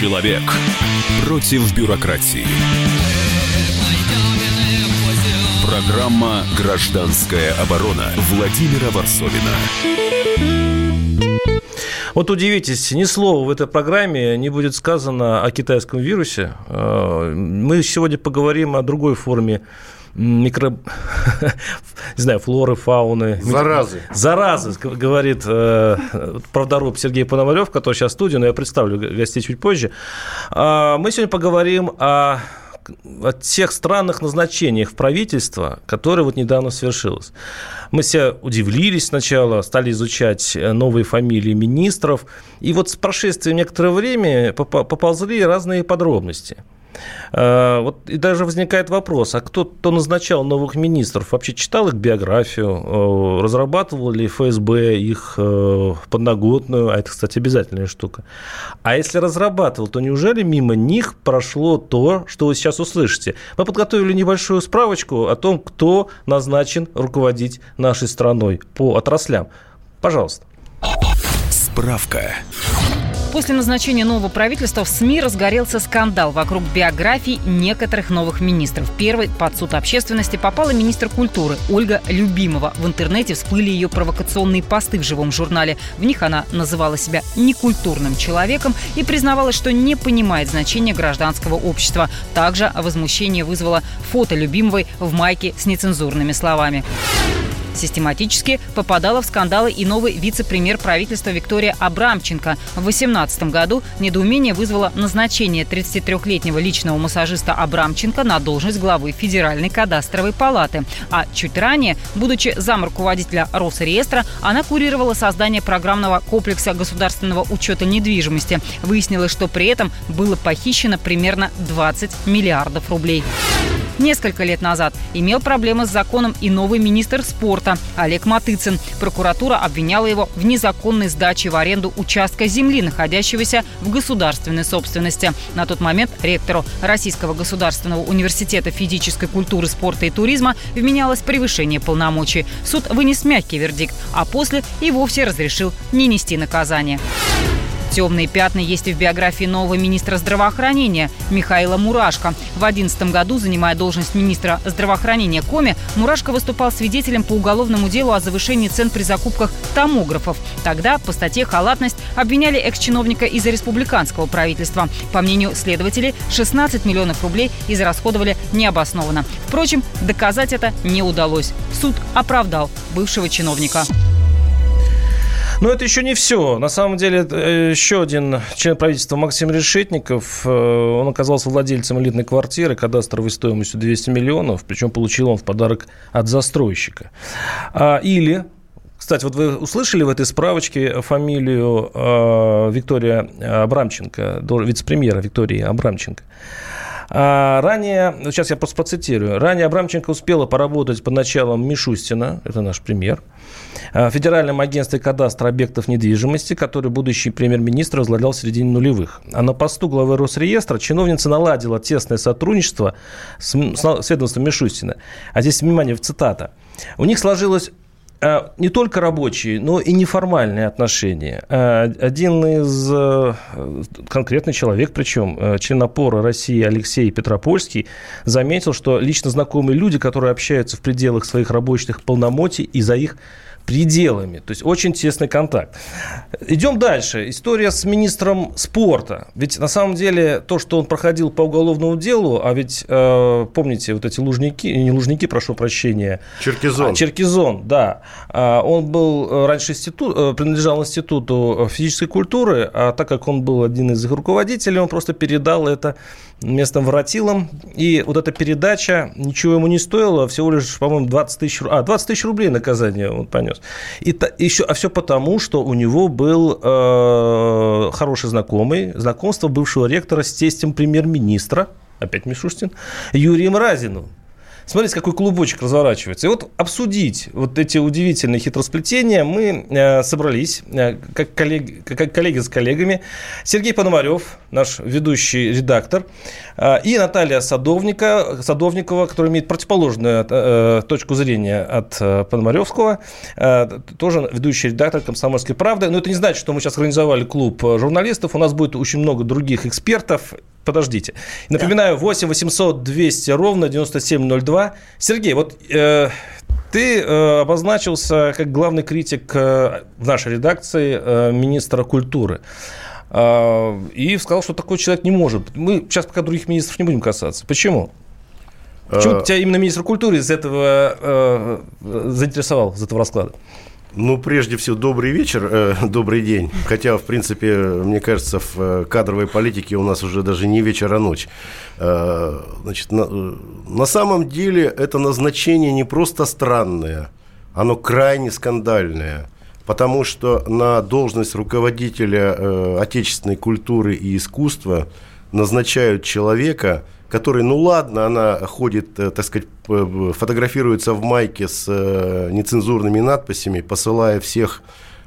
Человек против бюрократии. Программа «Гражданская оборона» Владимира Варсовина. Вот удивитесь, ни слова в этой программе не будет сказано о китайском вирусе. Э, мы сегодня поговорим о другой форме микро... не знаю, флоры, фауны. Заразы. Заразы, говорит э, правдоруб Сергей Пономарев, который сейчас в студии, но я представлю гостей чуть позже. А, мы сегодня поговорим о о тех странных назначениях в правительство, которые вот недавно свершилось. Мы все удивились сначала, стали изучать новые фамилии министров, и вот с прошествием некоторого времени поползли разные подробности – Э, вот и даже возникает вопрос, а кто, кто назначал новых министров? Вообще читал их биографию? Э, разрабатывал ли ФСБ их э, подноготную? А это, кстати, обязательная штука. А если разрабатывал, то неужели мимо них прошло то, что вы сейчас услышите? Мы подготовили небольшую справочку о том, кто назначен руководить нашей страной по отраслям. Пожалуйста. Справка. После назначения нового правительства в СМИ разгорелся скандал вокруг биографий некоторых новых министров. Первый под суд общественности попала министр культуры Ольга Любимова. В интернете всплыли ее провокационные посты в живом журнале. В них она называла себя некультурным человеком и признавалась, что не понимает значения гражданского общества. Также возмущение вызвало фото Любимовой в майке с нецензурными словами. Систематически попадала в скандалы и новый вице-премьер правительства Виктория Абрамченко. В 2018 году недоумение вызвало назначение 33-летнего личного массажиста Абрамченко на должность главы Федеральной кадастровой палаты. А чуть ранее, будучи зам руководителя Росреестра, она курировала создание программного комплекса государственного учета недвижимости. Выяснилось, что при этом было похищено примерно 20 миллиардов рублей. Несколько лет назад имел проблемы с законом и новый министр спорта Олег Матыцын. Прокуратура обвиняла его в незаконной сдаче в аренду участка земли, находящегося в государственной собственности. На тот момент ректору Российского государственного университета физической культуры, спорта и туризма вменялось превышение полномочий. Суд вынес мягкий вердикт, а после и вовсе разрешил не нести наказание. Темные пятна есть и в биографии нового министра здравоохранения Михаила Мурашко. В 2011 году, занимая должность министра здравоохранения Коми, Мурашко выступал свидетелем по уголовному делу о завышении цен при закупках томографов. Тогда по статье «Халатность» обвиняли экс-чиновника из республиканского правительства. По мнению следователей, 16 миллионов рублей израсходовали необоснованно. Впрочем, доказать это не удалось. Суд оправдал бывшего чиновника. Но это еще не все. На самом деле, э, еще один член правительства Максим Решетников, э, он оказался владельцем элитной квартиры кадастровой стоимостью 200 миллионов, причем получил он в подарок от застройщика. А, или кстати, вот вы услышали в этой справочке фамилию э, Виктория Абрамченко, вице-премьера Виктории Абрамченко. А ранее, сейчас я просто процитирую, ранее Абрамченко успела поработать под началом Мишустина, это наш премьер, в Федеральном агентстве кадастра объектов недвижимости, который будущий премьер-министр возглавлял в середине нулевых. А на посту главы Росреестра чиновница наладила тесное сотрудничество с, с ведомством Мишустина. А здесь, внимание, в цитата. У них сложилось а, не только рабочие, но и неформальные отношения. А, один из э, конкретный человек, причем э, член опоры России Алексей Петропольский, заметил, что лично знакомые люди, которые общаются в пределах своих рабочих полномочий и за их пределами. То есть очень тесный контакт. Идем дальше. История с министром спорта. Ведь на самом деле то, что он проходил по уголовному делу, а ведь э, помните вот эти лужники, не лужники, прошу прощения. Черкизон. А, Черкизон, да. А, он был э, раньше институт, э, принадлежал институту физической культуры, а так как он был один из их руководителей, он просто передал это местным воротилам. И вот эта передача ничего ему не стоила, всего лишь, по-моему, 20 тысяч, а, 20 тысяч рублей наказание он понес. И та, еще, а все потому, что у него был э, хороший знакомый, знакомство бывшего ректора с тестем премьер-министра, опять Мишустин, Юрием Разиновым. Смотрите, какой клубочек разворачивается. И вот обсудить вот эти удивительные хитросплетения мы э, собрались, э, как, коллеги, как коллеги с коллегами. Сергей Пономарев, наш ведущий редактор, э, и Наталья Садовника, Садовникова, которая имеет противоположную э, точку зрения от э, Пономаревского, э, тоже ведущий редактор «Комсомольской правды». Но это не значит, что мы сейчас организовали клуб журналистов. У нас будет очень много других экспертов подождите. Напоминаю, 8 800 200 ровно 9702. Сергей, вот э, ты э, обозначился как главный критик э, в нашей редакции э, министра культуры. Э, и сказал, что такой человек не может. Мы сейчас пока других министров не будем касаться. Почему? Почему э, тебя именно министр культуры из этого э, заинтересовал, из этого расклада? Ну, прежде всего, добрый вечер, э, добрый день. Хотя, в принципе, мне кажется, в э, кадровой политике у нас уже даже не вечер, а ночь. Э, значит, на, э, на самом деле это назначение не просто странное, оно крайне скандальное. Потому что на должность руководителя э, отечественной культуры и искусства назначают человека – который, ну ладно, она ходит, э, так сказать, фотографируется в майке с э, нецензурными надписями, посылая всех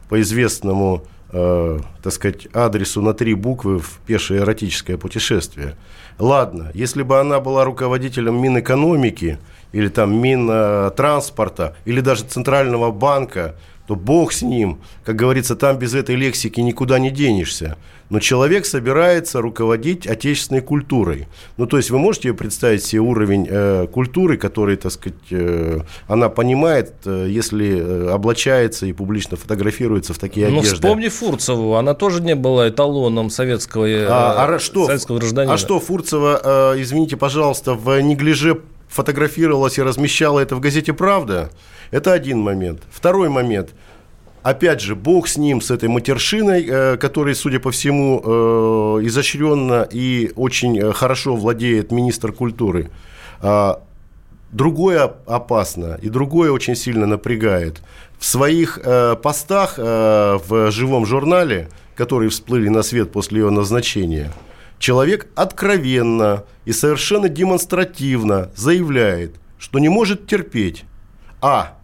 по известному, э, так сказать, адресу на три буквы в пешее эротическое путешествие. Ладно, если бы она была руководителем Минэкономики или там Минтранспорта или даже Центрального банка, то бог с ним. Как говорится, там без этой лексики никуда не денешься. Но человек собирается руководить отечественной культурой. Ну, то есть вы можете представить себе уровень э, культуры, который, так сказать, э, она понимает, э, если э, облачается и публично фотографируется в такие ну, одежды. Ну, вспомни Фурцеву, она тоже не была эталоном советского, э, а, а что, советского гражданина. А что Фурцева, э, извините, пожалуйста, в неглиже фотографировалась и размещала это в газете «Правда», это один момент. Второй момент. Опять же, бог с ним, с этой матершиной, э, судя по всему, э, изощренно и очень э, хорошо владеет министр культуры. А, другое опасно и другое очень сильно напрягает. В своих постах в живом журнале, которые всплыли на свет после ее назначения, человек откровенно и совершенно демонстративно заявляет, что не может терпеть а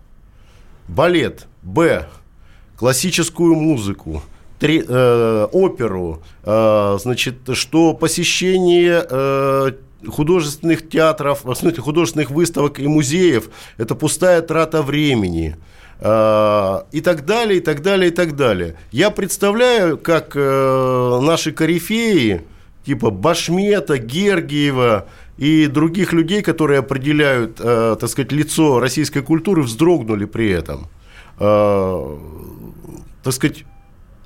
балет, б, классическую музыку, три, э, оперу, э, значит, что посещение э, художественных театров, в смысле художественных выставок и музеев – это пустая трата времени э, и так далее, и так далее, и так далее. Я представляю, как э, наши корифеи, типа Башмета, Гергиева, и других людей, которые определяют, э, так сказать, лицо российской культуры, вздрогнули при этом. Так сказать,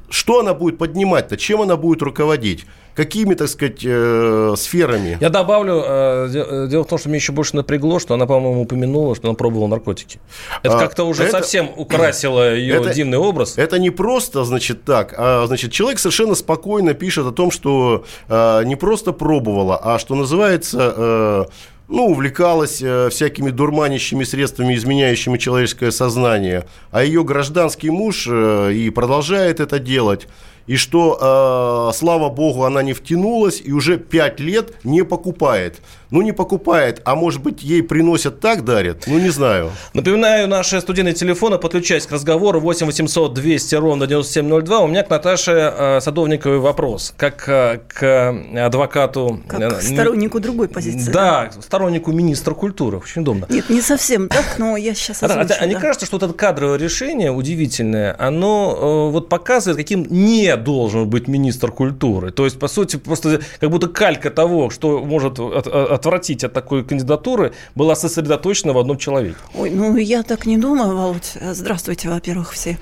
что она будет поднимать-то, чем она будет руководить? какими, так сказать, э, сферами. Я добавлю, э, э, дело в том, что мне еще больше напрягло, что она, по-моему, упомянула, что она пробовала наркотики. Это а, как-то уже это, совсем украсило ее это, дивный образ. Это не просто, значит, так, а, значит, человек совершенно спокойно пишет о том, что э, не просто пробовала, а что называется... Э, ну, увлекалась э, всякими дурманящими средствами, изменяющими человеческое сознание, а ее гражданский муж э, и продолжает это делать и что, э, слава богу, она не втянулась и уже 5 лет не покупает. Ну, не покупает, а может быть, ей приносят так, дарят? Ну, не знаю. Напоминаю, наши студийные телефоны, подключайтесь к разговору 8 800 200 ровно 9702. У меня к Наташе э, Садовниковой вопрос, как э, к адвокату... Как к стороннику другой позиции. Да, да, стороннику министра культуры. Очень удобно. Нет, не совсем так, но я сейчас озвучу, а, а, а не кажется, что вот это кадровое решение удивительное, оно вот показывает, каким не должен быть министр культуры. То есть, по сути, просто как будто калька того, что может от, отвратить от такой кандидатуры, была сосредоточена в одном человеке. Ой, ну я так не думаю, Володь. Здравствуйте, во-первых, все.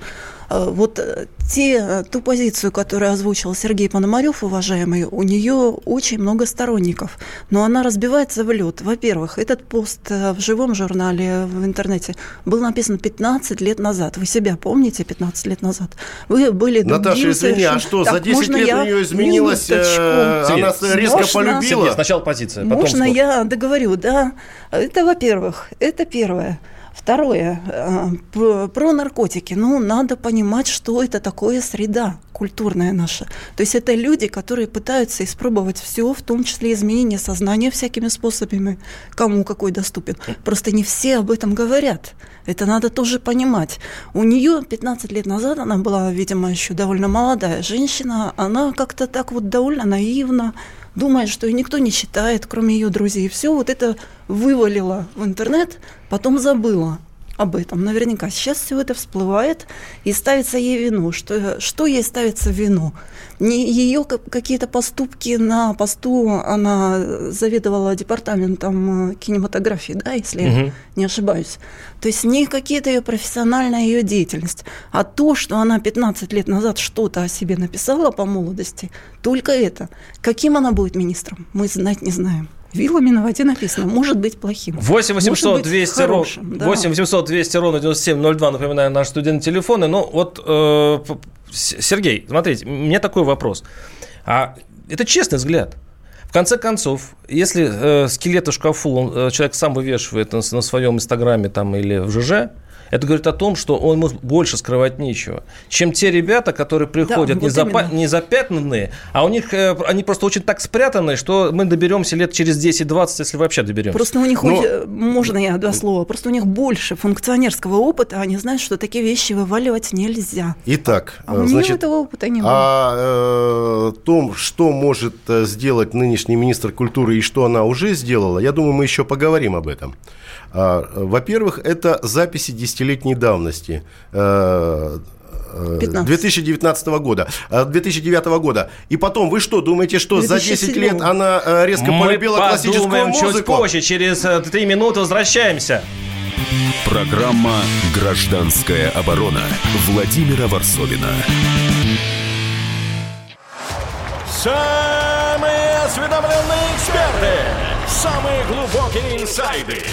Э, вот э, те, э, ту позицию, которую озвучил Сергей Пономарев, уважаемый, у нее очень много сторонников, но она разбивается в лед. Во-первых, этот пост в живом журнале в интернете был написан 15 лет назад. Вы себя помните 15 лет назад? Вы были Наташа, извини, совершенно... а что, так, за 10 лет у нее изменилось, э, она резко можно? полюбила? Сергей, сначала позиция, потом Можно спор. я договорю, да? Это, во-первых, это первое. Второе. Э, про наркотики. Ну, надо понимать, что это такое среда культурная наша. То есть это люди, которые пытаются испробовать все, в том числе изменение сознания всякими способами, кому какой доступен. Просто не все об этом говорят. Это надо тоже понимать. У нее 15 лет назад, она была, видимо, еще довольно молодая женщина, она как-то так вот довольно наивно думает, что ее никто не считает, кроме ее друзей. Все вот это вывалила в интернет, потом забыла об этом наверняка. Сейчас все это всплывает и ставится ей вину. Что, что ей ставится в вину? Не ее какие-то поступки на посту, она заведовала департаментом э, кинематографии, да, если угу. я не ошибаюсь. То есть не какие-то ее профессиональная ее деятельность, а то, что она 15 лет назад что-то о себе написала по молодости, только это. Каким она будет министром, мы знать не знаем. Вилами на воде написано, может быть плохим. 8 800 200 ровно да. 8 800 200 ровно 9702, напоминаю, наш студент телефоны. Ну, вот, э, Сергей, смотрите, у меня такой вопрос. А это честный взгляд. В конце концов, если э, скелеты в шкафу он, э, человек сам вывешивает на, на своем инстаграме там, или в ЖЖ, это говорит о том, что он ему больше скрывать нечего, чем те ребята, которые приходят да, не, вот запа- не запятнанные, а у них э, они просто очень так спрятаны, что мы доберемся лет через 10-20, если вообще доберемся. Просто у них, Но... хоть, можно я два слова, просто у них больше функционерского опыта, они знают, что такие вещи вываливать нельзя. Итак, а у значит, этого опыта не было. О э, том, что может э, сделать нынешний министр культуры и что она уже сделала, я думаю, мы еще поговорим об этом. А, во-первых, это записи десятилетней давности. 2019 э, э, года, 2009 э, года. И потом, вы что, думаете, что 2007. за 10 лет она резко Мы полюбила классическую музыку? чуть позже, через 3 минуты возвращаемся. Программа «Гражданская оборона» Владимира Варсовина. Самые осведомленные эксперты, самые глубокие инсайды –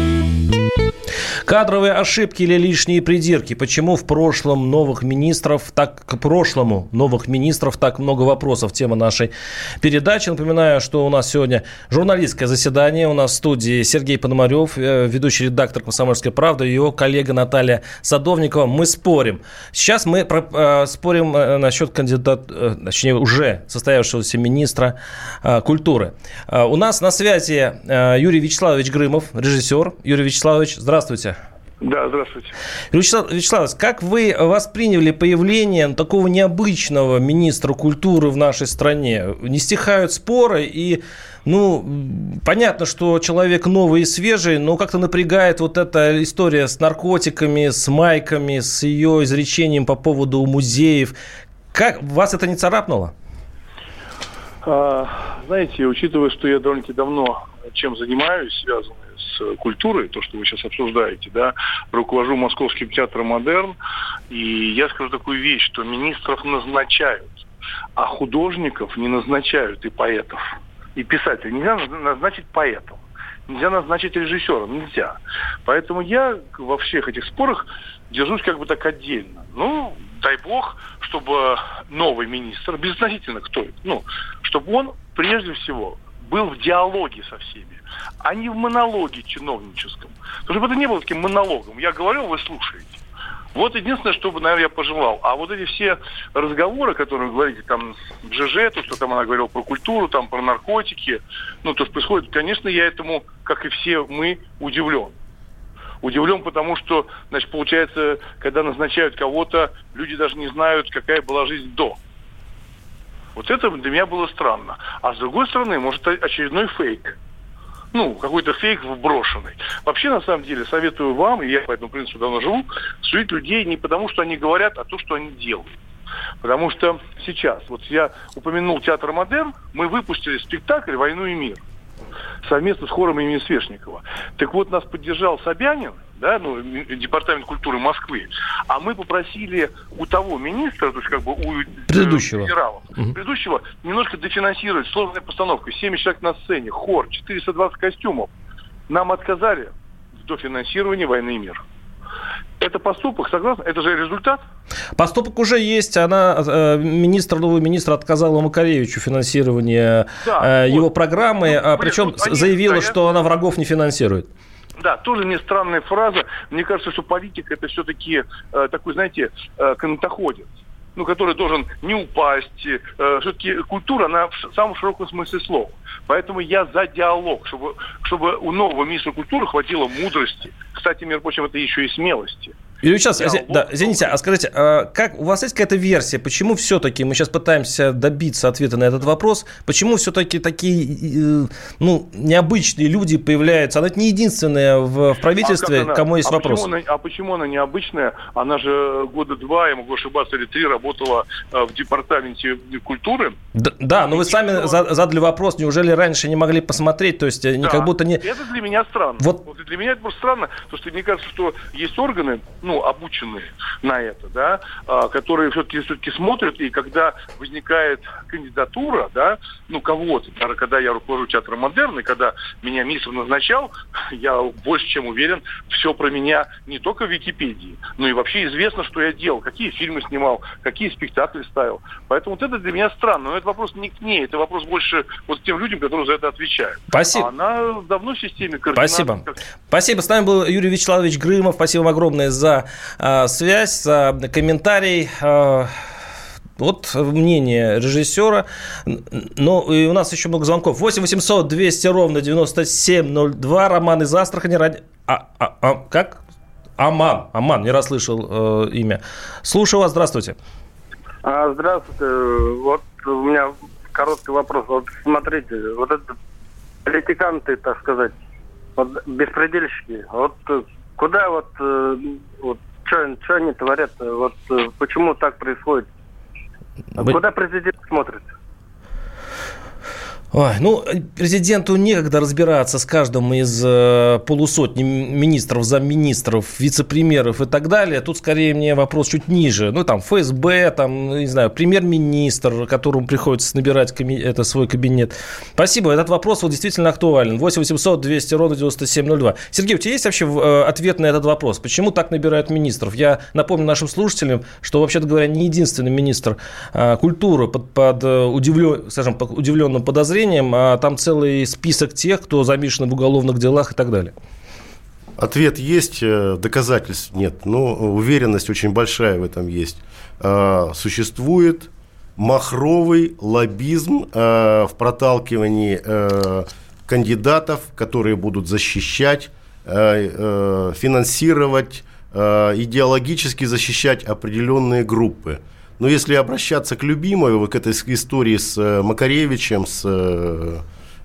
Кадровые ошибки или лишние придирки. Почему в прошлом новых министров, так к прошлому новых министров так много вопросов. Тема нашей передачи. Напоминаю, что у нас сегодня журналистское заседание. У нас в студии Сергей Пономарев, э, ведущий редактор «Комсомольской правды», и его коллега Наталья Садовникова. Мы спорим. Сейчас мы про, э, спорим э, насчет кандидата, э, точнее, уже состоявшегося министра э, культуры. Э, у нас на связи э, Юрий Вячеславович Грымов, режиссер. Юрий Вячеславович, здравствуйте. Да, здравствуйте. Вячеслав, Вячеслав, как вы восприняли появление такого необычного министра культуры в нашей стране? Не стихают споры и ну, понятно, что человек новый и свежий, но как-то напрягает вот эта история с наркотиками, с майками, с ее изречением по поводу музеев. Как вас это не царапнуло? А, знаете, учитывая, что я довольно-таки давно чем занимаюсь, связанный с культурой, то, что вы сейчас обсуждаете, да, руковожу Московским театром «Модерн», и я скажу такую вещь, что министров назначают, а художников не назначают и поэтов, и писателей. Нельзя назначить поэтом, нельзя назначить режиссером, нельзя. Поэтому я во всех этих спорах держусь как бы так отдельно. Ну, дай бог, чтобы новый министр, безотносительно кто это, ну, чтобы он прежде всего был в диалоге со всеми, а не в монологе чиновническом. Потому что это не было таким монологом. Я говорю, вы слушаете. Вот единственное, что бы, наверное, я пожелал. А вот эти все разговоры, которые вы говорите, там, ЖЖ, то, что там она говорила про культуру, там, про наркотики, ну, то, что происходит, конечно, я этому, как и все мы, удивлен. Удивлен, потому что, значит, получается, когда назначают кого-то, люди даже не знают, какая была жизнь до. Вот это для меня было странно. А с другой стороны, может, очередной фейк. ну, какой-то фейк вброшенный. Вообще, на самом деле, советую вам, и я по этому принципу давно живу, судить людей не потому, что они говорят, а то, что они делают. Потому что сейчас, вот я упомянул театр «Модерн», мы выпустили спектакль «Войну и мир» совместно с хором имени Свешникова. Так вот, нас поддержал Собянин, да, ну, Департамент культуры Москвы, а мы попросили у того министра, то есть как бы у предыдущего, генералов, угу. предыдущего немножко дофинансировать сложная постановка. 70 человек на сцене, хор, 420 костюмов. Нам отказали в дофинансировании «Войны и мира». Это поступок, согласно? Это же результат? Поступок уже есть. Она, э, министр, новый министр отказала Макаревичу финансирование да, э, его вот. программы, ну, а причем вот заявила, стоят... что она врагов не финансирует. Да, тоже не странная фраза. Мне кажется, что политика это все-таки э, такой, знаете, э, канатоходец ну, который должен не упасть. Э, все-таки культура, она в самом широком смысле слова. Поэтому я за диалог, чтобы, чтобы у нового министра культуры хватило мудрости. Кстати, между прочим, это еще и смелости. Или сейчас, да, да, извините, а скажите, а как у вас есть какая-то версия, почему все-таки мы сейчас пытаемся добиться ответа на этот вопрос, почему все-таки такие, э, ну, необычные люди появляются? Она не единственная в, в правительстве, а кому есть а вопрос. Почему она, а почему она необычная? Она же года два, я могу ошибаться, или три работала э, в департаменте культуры. Да, да но вы сами задали вопрос, неужели раньше не могли посмотреть, то есть э, да, как будто не... Это для меня странно. Вот. вот для меня это просто странно, потому что мне кажется, что есть органы, ну, обученные на это, да, а, которые все-таки все-таки смотрят, и когда возникает кандидатура, да, ну, кого-то, когда я руковожу театром модерн, и когда меня министр назначал, я больше чем уверен, все про меня не только в Википедии, но и вообще известно, что я делал, какие фильмы снимал, какие спектакли ставил. Поэтому вот это для меня странно. Но это вопрос не к ней, это вопрос больше вот тем людям, которые за это отвечают. Спасибо. А она давно в системе координации. Спасибо. Спасибо. С нами был Юрий Вячеславович Грымов. Спасибо вам огромное за связь, за комментарий. Э, вот мнение режиссера. Ну, и у нас еще много звонков. 8 800 200 ровно 9702. Роман из Астрахани. Ради... А, а, а, как? Аман. Аман, не расслышал э, имя. Слушаю вас, здравствуйте. А, здравствуйте. Вот у меня короткий вопрос. Вот смотрите, вот это политиканты, так сказать, вот беспредельщики, вот куда вот, э, вот что они творят, вот э, почему так происходит? Вы... Куда президент смотрит? Ой, ну, президенту некогда разбираться с каждым из э, полусотни министров, замминистров, вице-премьеров и так далее. Тут скорее мне вопрос чуть ниже. Ну, там, ФСБ, там, не знаю, премьер-министр, которому приходится набирать каби- это свой кабинет. Спасибо, этот вопрос вот действительно актуален. 8 800 200 ровно 9702. Сергей, у тебя есть вообще э, ответ на этот вопрос? Почему так набирают министров? Я напомню нашим слушателям, что, вообще-то говоря, не единственный министр э, культуры под, под э, удивлен, скажем, под удивленным подозрением подозрениям, а там целый список тех, кто замешан в уголовных делах и так далее? Ответ есть, э, доказательств нет, но уверенность очень большая в этом есть. А, существует махровый лоббизм э, в проталкивании э, кандидатов, которые будут защищать, финансировать, идеологически защищать определенные группы. Но если обращаться к любимой, к этой истории с э, Макаревичем, с э,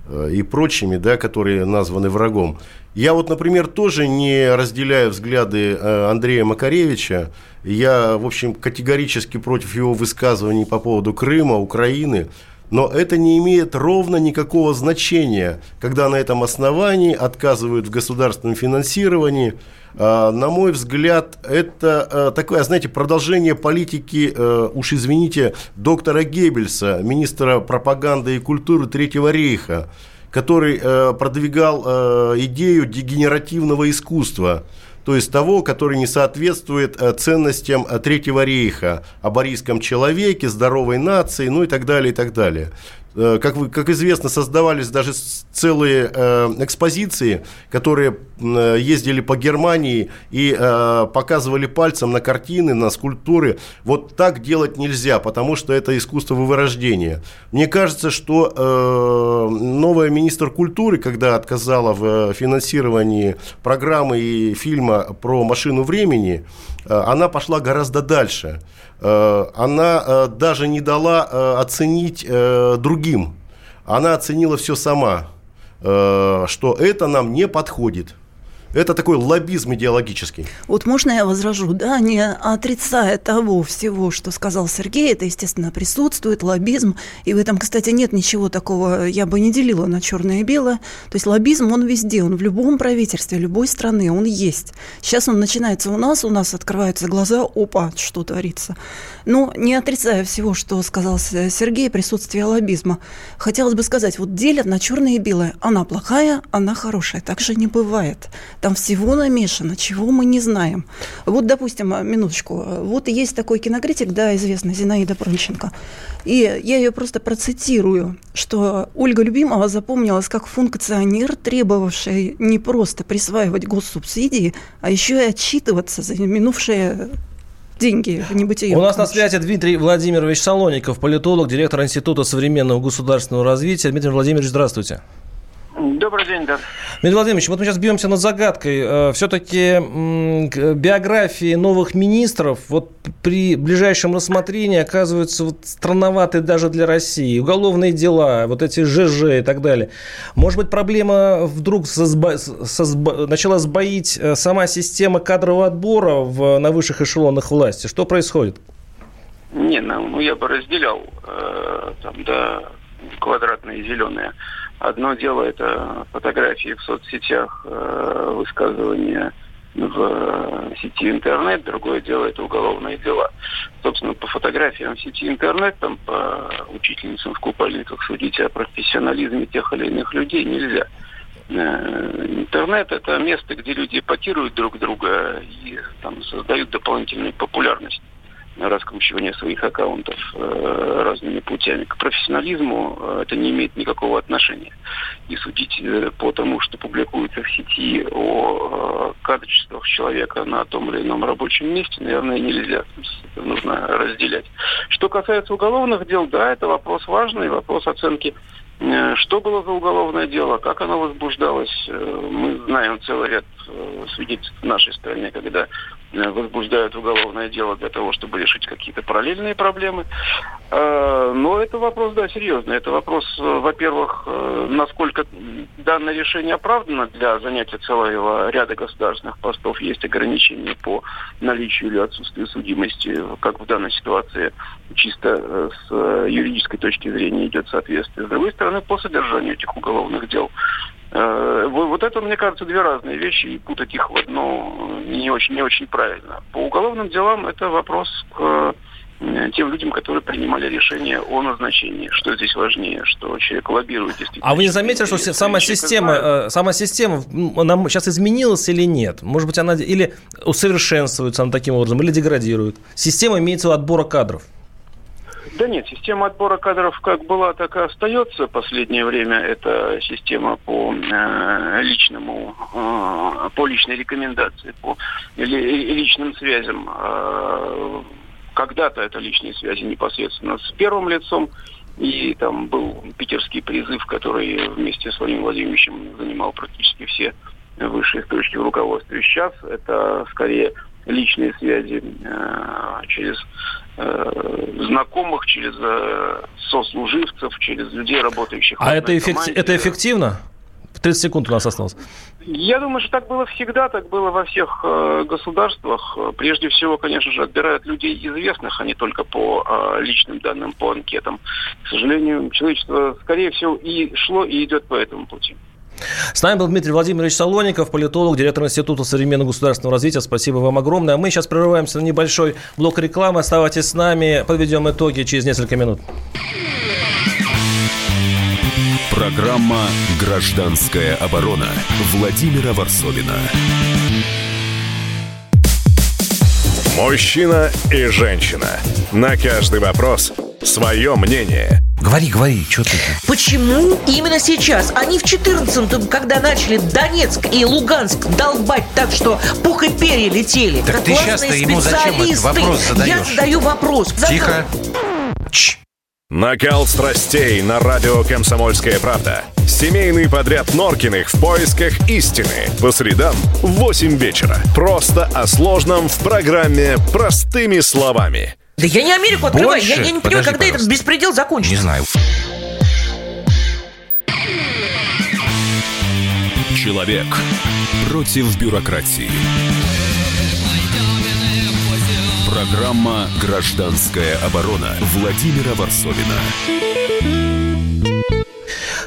э, и прочими, да, которые названы врагом. Я вот, например, тоже не разделяю взгляды Андрея Макаревича. Я, в общем, категорически против его высказываний по поводу Крыма, Украины. Но это не имеет ровно никакого значения, когда на этом основании отказывают в государственном финансировании. А, на мой взгляд, это а, такое, знаете, продолжение политики, а, уж извините, доктора Геббельса, министра пропаганды и культуры Третьего рейха, который продвигал идею дегенеративного искусства то есть того, который не соответствует ценностям Третьего рейха, о борийском человеке, здоровой нации, ну и так далее, и так далее. Э, как, вы, как известно, создавались даже целые э, экспозиции, которые э, ездили по Германии и э, показывали пальцем на картины, на скульптуры. Вот так делать нельзя, потому что это искусство вырождения. Мне кажется, что э, новая министр культуры, когда отказала в финансировании программы и фильма про машину времени, э, она пошла гораздо дальше. Э, она э, даже не дала э, оценить другим. Она оценила все сама. э, что это нам не подходит. Это такой лоббизм идеологический. Вот можно я возражу? Да, не отрицая того всего, что сказал Сергей, это, естественно, присутствует, лоббизм. И в этом, кстати, нет ничего такого, я бы не делила на черное и белое. То есть лоббизм, он везде, он в любом правительстве, любой страны, он есть. Сейчас он начинается у нас, у нас открываются глаза, опа, что творится. Но не отрицая всего, что сказал Сергей, присутствие лоббизма. Хотелось бы сказать, вот делят на черное и белое. Она плохая, она хорошая. Так же не бывает. Там всего намешано, чего мы не знаем. Вот, допустим, минуточку. Вот есть такой кинокритик, да, известный, Зинаида Пронченко. И я ее просто процитирую, что Ольга Любимова запомнилась как функционер, требовавший не просто присваивать госсубсидии, а еще и отчитываться за минувшие деньги в небытие. У нас на связи Дмитрий Владимирович Солоников, политолог, директор Института современного государственного развития. Дмитрий Владимирович, здравствуйте. Добрый день, да. Дмитрий Владимирович, вот мы сейчас бьемся над загадкой. Э, Все-таки биографии новых министров вот при ближайшем рассмотрении оказываются вот странноваты даже для России. Уголовные дела, вот эти ЖЖ и так далее. Может быть, проблема вдруг созба... созба... начала сбоить э, сама система кадрового отбора в... на высших эшелонах власти? Что происходит? Не, ну я бы разделял э, там, да, квадратные и зеленые. Одно дело это фотографии в соцсетях, э, высказывания в сети интернет, другое дело это уголовные дела. Собственно, по фотографиям в сети интернет, там по учительницам в купальниках судить о профессионализме тех или иных людей нельзя. Э, интернет – это место, где люди эпатируют друг друга и там, создают дополнительную популярность раскручивания своих аккаунтов э, разными путями. К профессионализму э, это не имеет никакого отношения. И судить э, по тому, что публикуется в сети о э, качествах человека на том или ином рабочем месте, наверное, нельзя. Это нужно разделять. Что касается уголовных дел, да, это вопрос важный, вопрос оценки Э, что было за уголовное дело, как оно возбуждалось. Э, мы знаем целый ряд э, свидетельств в нашей стране, когда возбуждают уголовное дело для того, чтобы решить какие-то параллельные проблемы. Но это вопрос, да, серьезный. Это вопрос, во-первых, насколько данное решение оправдано для занятия целого ряда государственных постов. Есть ограничения по наличию или отсутствию судимости, как в данной ситуации чисто с юридической точки зрения идет соответствие. С другой стороны, по содержанию этих уголовных дел. Э, вот это, мне кажется, две разные вещи, и путать их в одно не очень, не очень правильно. По уголовным делам это вопрос к э, тем людям, которые принимали решение о назначении. Что здесь важнее, что человек лоббирует действительно. А вы не заметили, что сама система, знает. Э, сама система, она сейчас изменилась или нет? Может быть, она или усовершенствуется она таким образом, или деградирует? Система имеется виду отбора кадров. Да нет, система отбора кадров как была, так и остается. Последнее время это система по э, личному, э, по личной рекомендации, по ли, личным связям. Э, когда-то это личные связи непосредственно с первым лицом. И там был питерский призыв, который вместе с Владимиром Владимировичем занимал практически все высшие точки в руководстве. Сейчас это скорее личные связи э, через э, знакомых, через э, сослуживцев, через людей, работающих. А это, эффекти- это эффективно? 30 секунд у нас осталось. Я думаю, что так было всегда, так было во всех э, государствах. Прежде всего, конечно же, отбирают людей известных, а не только по э, личным данным, по анкетам. К сожалению, человечество, скорее всего, и шло, и идет по этому пути. С нами был Дмитрий Владимирович Солоников, политолог, директор Института современного государственного развития. Спасибо вам огромное. А мы сейчас прерываемся на небольшой блок рекламы. Оставайтесь с нами. Подведем итоги через несколько минут. Программа «Гражданская оборона» Владимира Варсовина. Мужчина и женщина. На каждый вопрос свое мнение. Говори, говори, что ты? Почему именно сейчас? Они в 14-м, когда начали Донецк и Луганск долбать так, что пух и перья летели. Так ты сейчас-то ему зачем этот вопрос задаешь? Я задаю вопрос. Тихо. Ч. Накал страстей на радио «Комсомольская правда». Семейный подряд Норкиных в поисках истины. По средам в 8 вечера. Просто о сложном в программе «Простыми словами». Да я не Америку открываю. Я, я не понимаю, когда пожалуйста. этот беспредел закончится. Не знаю. Человек против бюрократии. Программа «Гражданская оборона» Владимира Варсовина.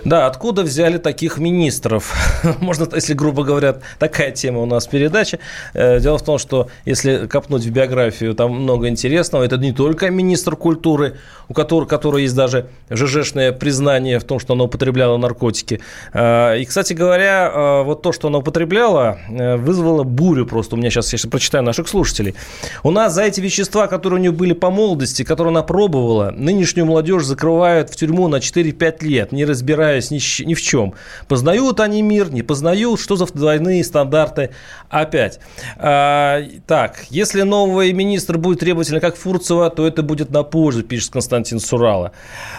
Да, откуда взяли таких министров? Можно, если грубо говоря, такая тема у нас в передаче. Э, дело в том, что если копнуть в биографию, там много интересного. Это не только министр культуры, у которого, которого есть даже ЖЖшное признание в том, что она употребляла наркотики. Э, и, кстати говоря, э, вот то, что она употребляла, вызвало бурю просто. У меня сейчас, я сейчас прочитаю наших слушателей. У нас за эти вещества, которые у нее были по молодости, которые она пробовала, нынешнюю молодежь закрывают в тюрьму на 4-5 лет, не разбирая разбираясь ни в чем. Познают они мир, не познают, что за двойные стандарты опять. А, так, если новый министр будет требовательный, как Фурцева, то это будет на пользу, пишет Константин Сурала.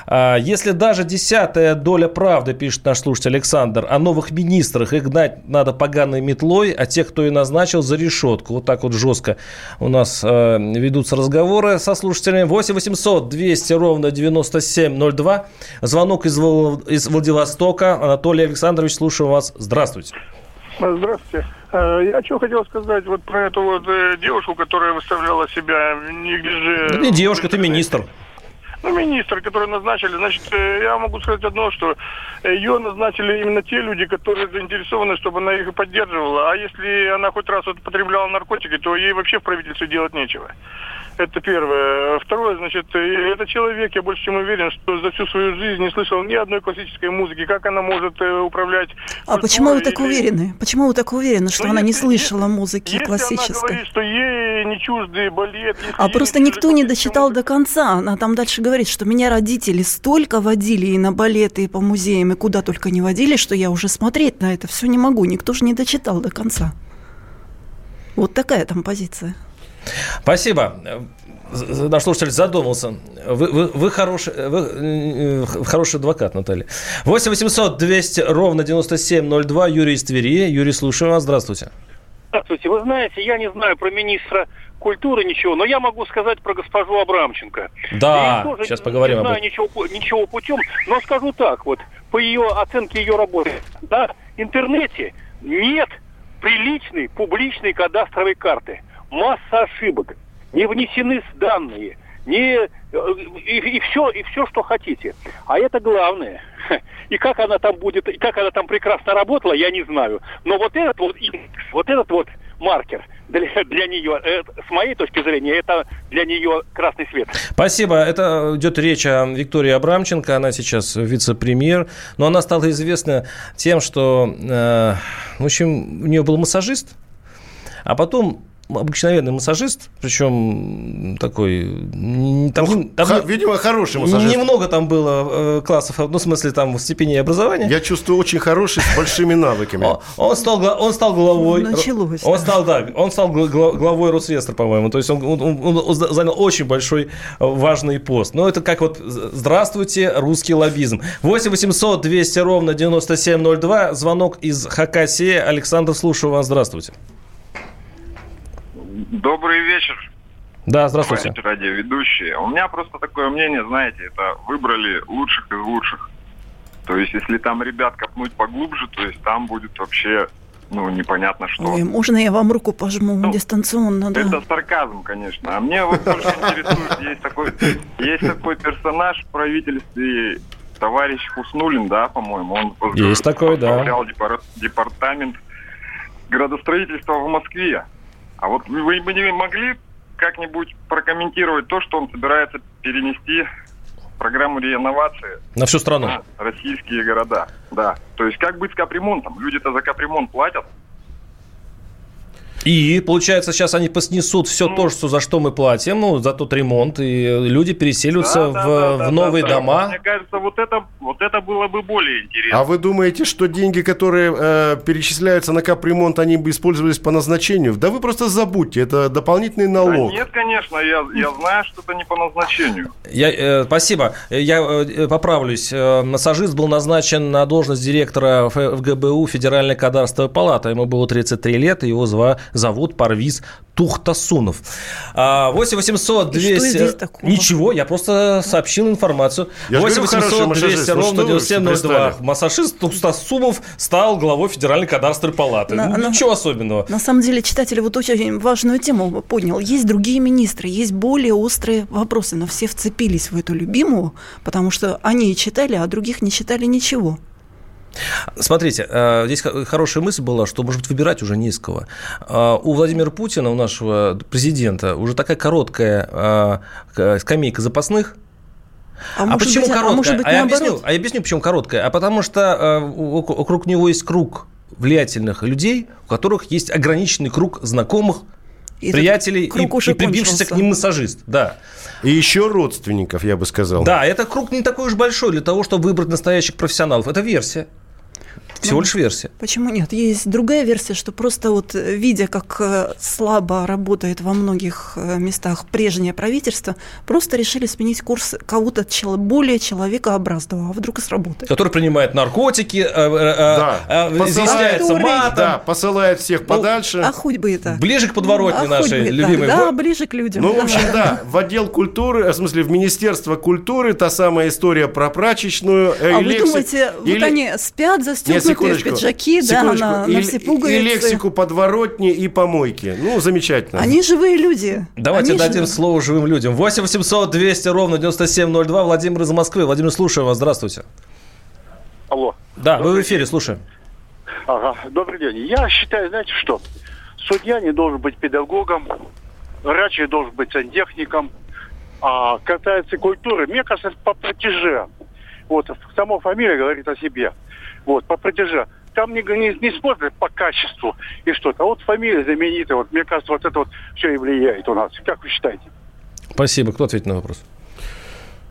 А, если даже десятая доля правды, пишет наш слушатель Александр, о новых министрах их гнать надо поганой метлой, а тех, кто и назначил, за решетку. Вот так вот жестко у нас э, ведутся разговоры со слушателями. 8 800 200 ровно 9702. Звонок из, из Владивостока. Анатолий Александрович, слушаю вас. Здравствуйте. Здравствуйте. Э, я что хотел сказать вот про эту вот э, девушку, которая выставляла себя неглиже... Да не девушка, ты министр. Ну, министр, который назначили. Значит, э, я могу сказать одно, что ее назначили именно те люди, которые заинтересованы, чтобы она их поддерживала. А если она хоть раз вот употребляла наркотики, то ей вообще в правительстве делать нечего. Это первое. Второе, значит, это человек, я больше чем уверен, что за всю свою жизнь не слышал ни одной классической музыки. Как она может э, управлять... А почему вы так или... уверены? Почему вы так уверены, что ну, она если, не слышала музыки если классической? Она говорит, что ей не чужды балет... А просто никто не досчитал до конца. Она там дальше говорит, что меня родители столько водили и на балеты, и по музеям, и куда только не водили, что я уже смотреть на это все не могу. Никто же не дочитал до конца. Вот такая там позиция. Спасибо. Наш слушатель задумался. Вы, вы, вы, хороший, вы э, хороший адвокат, Наталья. 8 800 200 ровно 9702. Юрий из Твери. Юрий, слушаю вас. Здравствуйте. Здравствуйте. Вы знаете, я не знаю про министра культуры ничего, но я могу сказать про госпожу Абрамченко. Да, сейчас поговорим не знаю об этом. Ничего, ничего путем, но скажу так, вот, по ее оценке ее работы, на интернете нет приличной публичной кадастровой карты масса ошибок, не внесены данные, не и, и все, и все, что хотите. А это главное. И как она там будет, и как она там прекрасно работала, я не знаю. Но вот этот вот, вот этот вот маркер для, для нее, это, с моей точки зрения, это для нее красный свет. Спасибо. Это идет речь о Виктории Абрамченко. Она сейчас вице-премьер. Но она стала известна тем, что, э, в общем, у нее был массажист, а потом обыкновенный массажист, причем такой... Там, ну, там, х- видимо, хороший массажист. Немного там было э, классов, ну, в смысле, там, в степени образования. Я чувствую, очень хороший, с большими навыками. Он стал, он стал главой... Началось. Он стал, да, он стал главой Росреестра, по-моему. То есть он, он, он занял очень большой важный пост. Но это как вот «Здравствуйте, русский лоббизм». 8 800 200 ровно 9702. Звонок из Хакасии. Александр, слушаю вас. Здравствуйте. Добрый вечер. Да, здравствуйте. радиоведущие. У меня просто такое мнение, знаете, это выбрали лучших из лучших. То есть, если там ребят копнуть поглубже, то есть там будет вообще, ну, непонятно что. Ой, можно я вам руку пожму ну, дистанционно, да? Это сарказм, конечно. А мне вот больше интересует, есть такой, есть такой персонаж в правительстве, товарищ Хуснулин, да, по-моему, он есть такой, да. департамент градостроительства в Москве. А вот вы бы не могли как-нибудь прокомментировать то, что он собирается перенести программу реновации на всю страну, на российские города. Да. То есть как быть с капремонтом? Люди-то за капремонт платят. И, получается, сейчас они поснесут все ну, то, что, за что мы платим, ну, за тот ремонт, и люди переселятся да, в, да, да, в новые да, дома. Мне кажется, вот это, вот это было бы более интересно. А вы думаете, что деньги, которые э, перечисляются на капремонт, они бы использовались по назначению? Да вы просто забудьте, это дополнительный налог. Да нет, конечно, я, я знаю, что это не по назначению. Я, э, спасибо. Я э, поправлюсь. Э, массажист был назначен на должность директора ФГБУ Федеральной кадастровой палаты. Ему было 33 лета, его звали завод «Парвиз» Тухтасунов. 8 800 200... Ничего, я просто сообщил информацию. Я 8 800 200 ровно 9702. Массажист Тухтасумов стал главой Федеральной кадастровой палаты. На, Ничего на, особенного. На самом деле, читатель вот очень важную тему понял. Есть другие министры, есть более острые вопросы, но все вцепились в эту любимую, потому что они читали, а других не читали ничего. Смотрите, э, здесь хорошая мысль была, что, может быть, выбирать уже не из кого. Э, у Владимира Путина, у нашего президента, уже такая короткая э, скамейка запасных, а, а почему быть, а короткая? А, может быть, а, я объясню, а я объясню, почему короткая. А потому что вокруг него есть круг влиятельных людей, у которых есть ограниченный круг знакомых, и приятелей и, и прибившийся к ним массажист. Да. И еще родственников, я бы сказал. Да, это круг не такой уж большой для того, чтобы выбрать настоящих профессионалов. Это версия. Всего ну, лишь версия. Почему нет? Есть другая версия, что просто вот э, видя, как э, слабо работает во многих э, местах прежнее правительство, просто решили сменить курс кого-то более человекообразного, а вдруг и сработает. Который принимает наркотики, да. изъясняется матом. Да, посылает всех ну, подальше. А хоть бы это. Ближе к подворотне а нашей бы любимой. Да, да, ближе к людям. Ну, в общем, да, в отдел культуры, в смысле, в Министерство культуры та самая история про прачечную. А вы думаете, вот они спят, застегнуты секундочку. пиджаки, секундочку. да, на, и, на все пуговицы. И лексику подворотни, и помойки. Ну, замечательно. Они живые люди. Давайте Они дадим живые. слово живым людям. 8 800 200 ровно 9702. Владимир из Москвы. Владимир, слушаю вас. Здравствуйте. Алло. Да, Добрый вы в эфире, слушаем. Ага, добрый день. Я считаю, знаете что? Судья не должен быть педагогом, врач не должен быть сантехником, а касается культуры, мне кажется, по протеже. Вот, сама фамилия говорит о себе вот, по протяжа. Там не, не, не смотрят по качеству и что-то. А вот фамилия знаменитая, вот, мне кажется, вот это вот все и влияет у нас. Как вы считаете? Спасибо. Кто ответит на вопрос?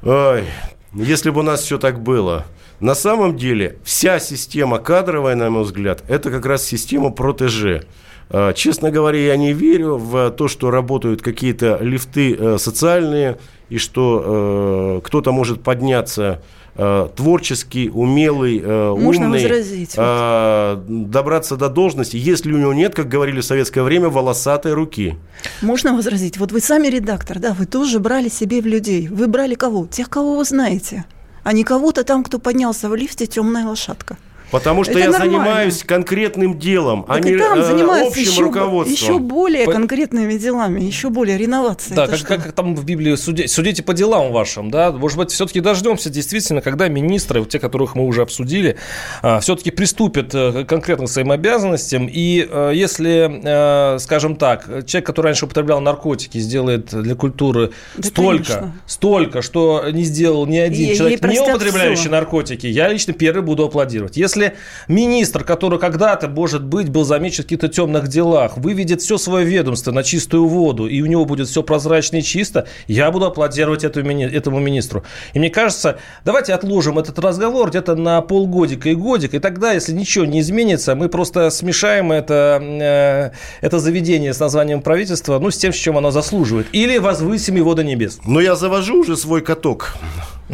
Ой, если бы у нас все так было. На самом деле, вся система кадровая, на мой взгляд, это как раз система протеже. А, честно говоря, я не верю в то, что работают какие-то лифты э, социальные, и что э, кто-то может подняться Э, творческий, умелый, э, Можно умный, возразить, э, добраться до должности, если у него нет, как говорили в советское время, волосатой руки. Можно возразить. Вот вы сами редактор, да, вы тоже брали себе в людей. Вы брали кого? Тех, кого вы знаете, а не кого-то там, кто поднялся в лифте темная лошадка. Потому что это я нормально. занимаюсь конкретным делом, так а не там э, общим еще, руководством. Еще более по... конкретными делами, еще более реновацией. Да, как, как там в Библии суди, судите по делам вашим, да? Может быть, все-таки дождемся действительно, когда министры, те, которых мы уже обсудили, а, все-таки приступят э, конкретно к своим обязанностям. И э, если, скажем так, человек, который раньше употреблял наркотики, сделает для культуры да, столько, конечно. столько, что не сделал ни один и, человек, не употребляющий все. наркотики, я лично первый буду аплодировать. Если если министр, который когда-то, может быть, был замечен в каких-то темных делах, выведет все свое ведомство на чистую воду, и у него будет все прозрачно и чисто, я буду аплодировать этому министру. И мне кажется, давайте отложим этот разговор где-то на полгодика и годик, и тогда, если ничего не изменится, мы просто смешаем это, э, это заведение с названием правительства, ну, с тем, с чем оно заслуживает. Или возвысим его до небес. Но я завожу уже свой каток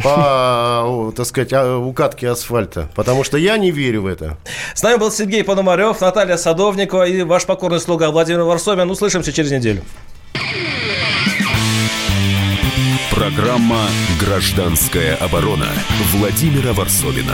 по, так сказать, а, укатке асфальта. Потому что я не верю в это. С нами был Сергей Пономарев, Наталья Садовникова и ваш покорный слуга Владимир Варсобин. Услышимся через неделю. Программа «Гражданская оборона» Владимира Варсобина.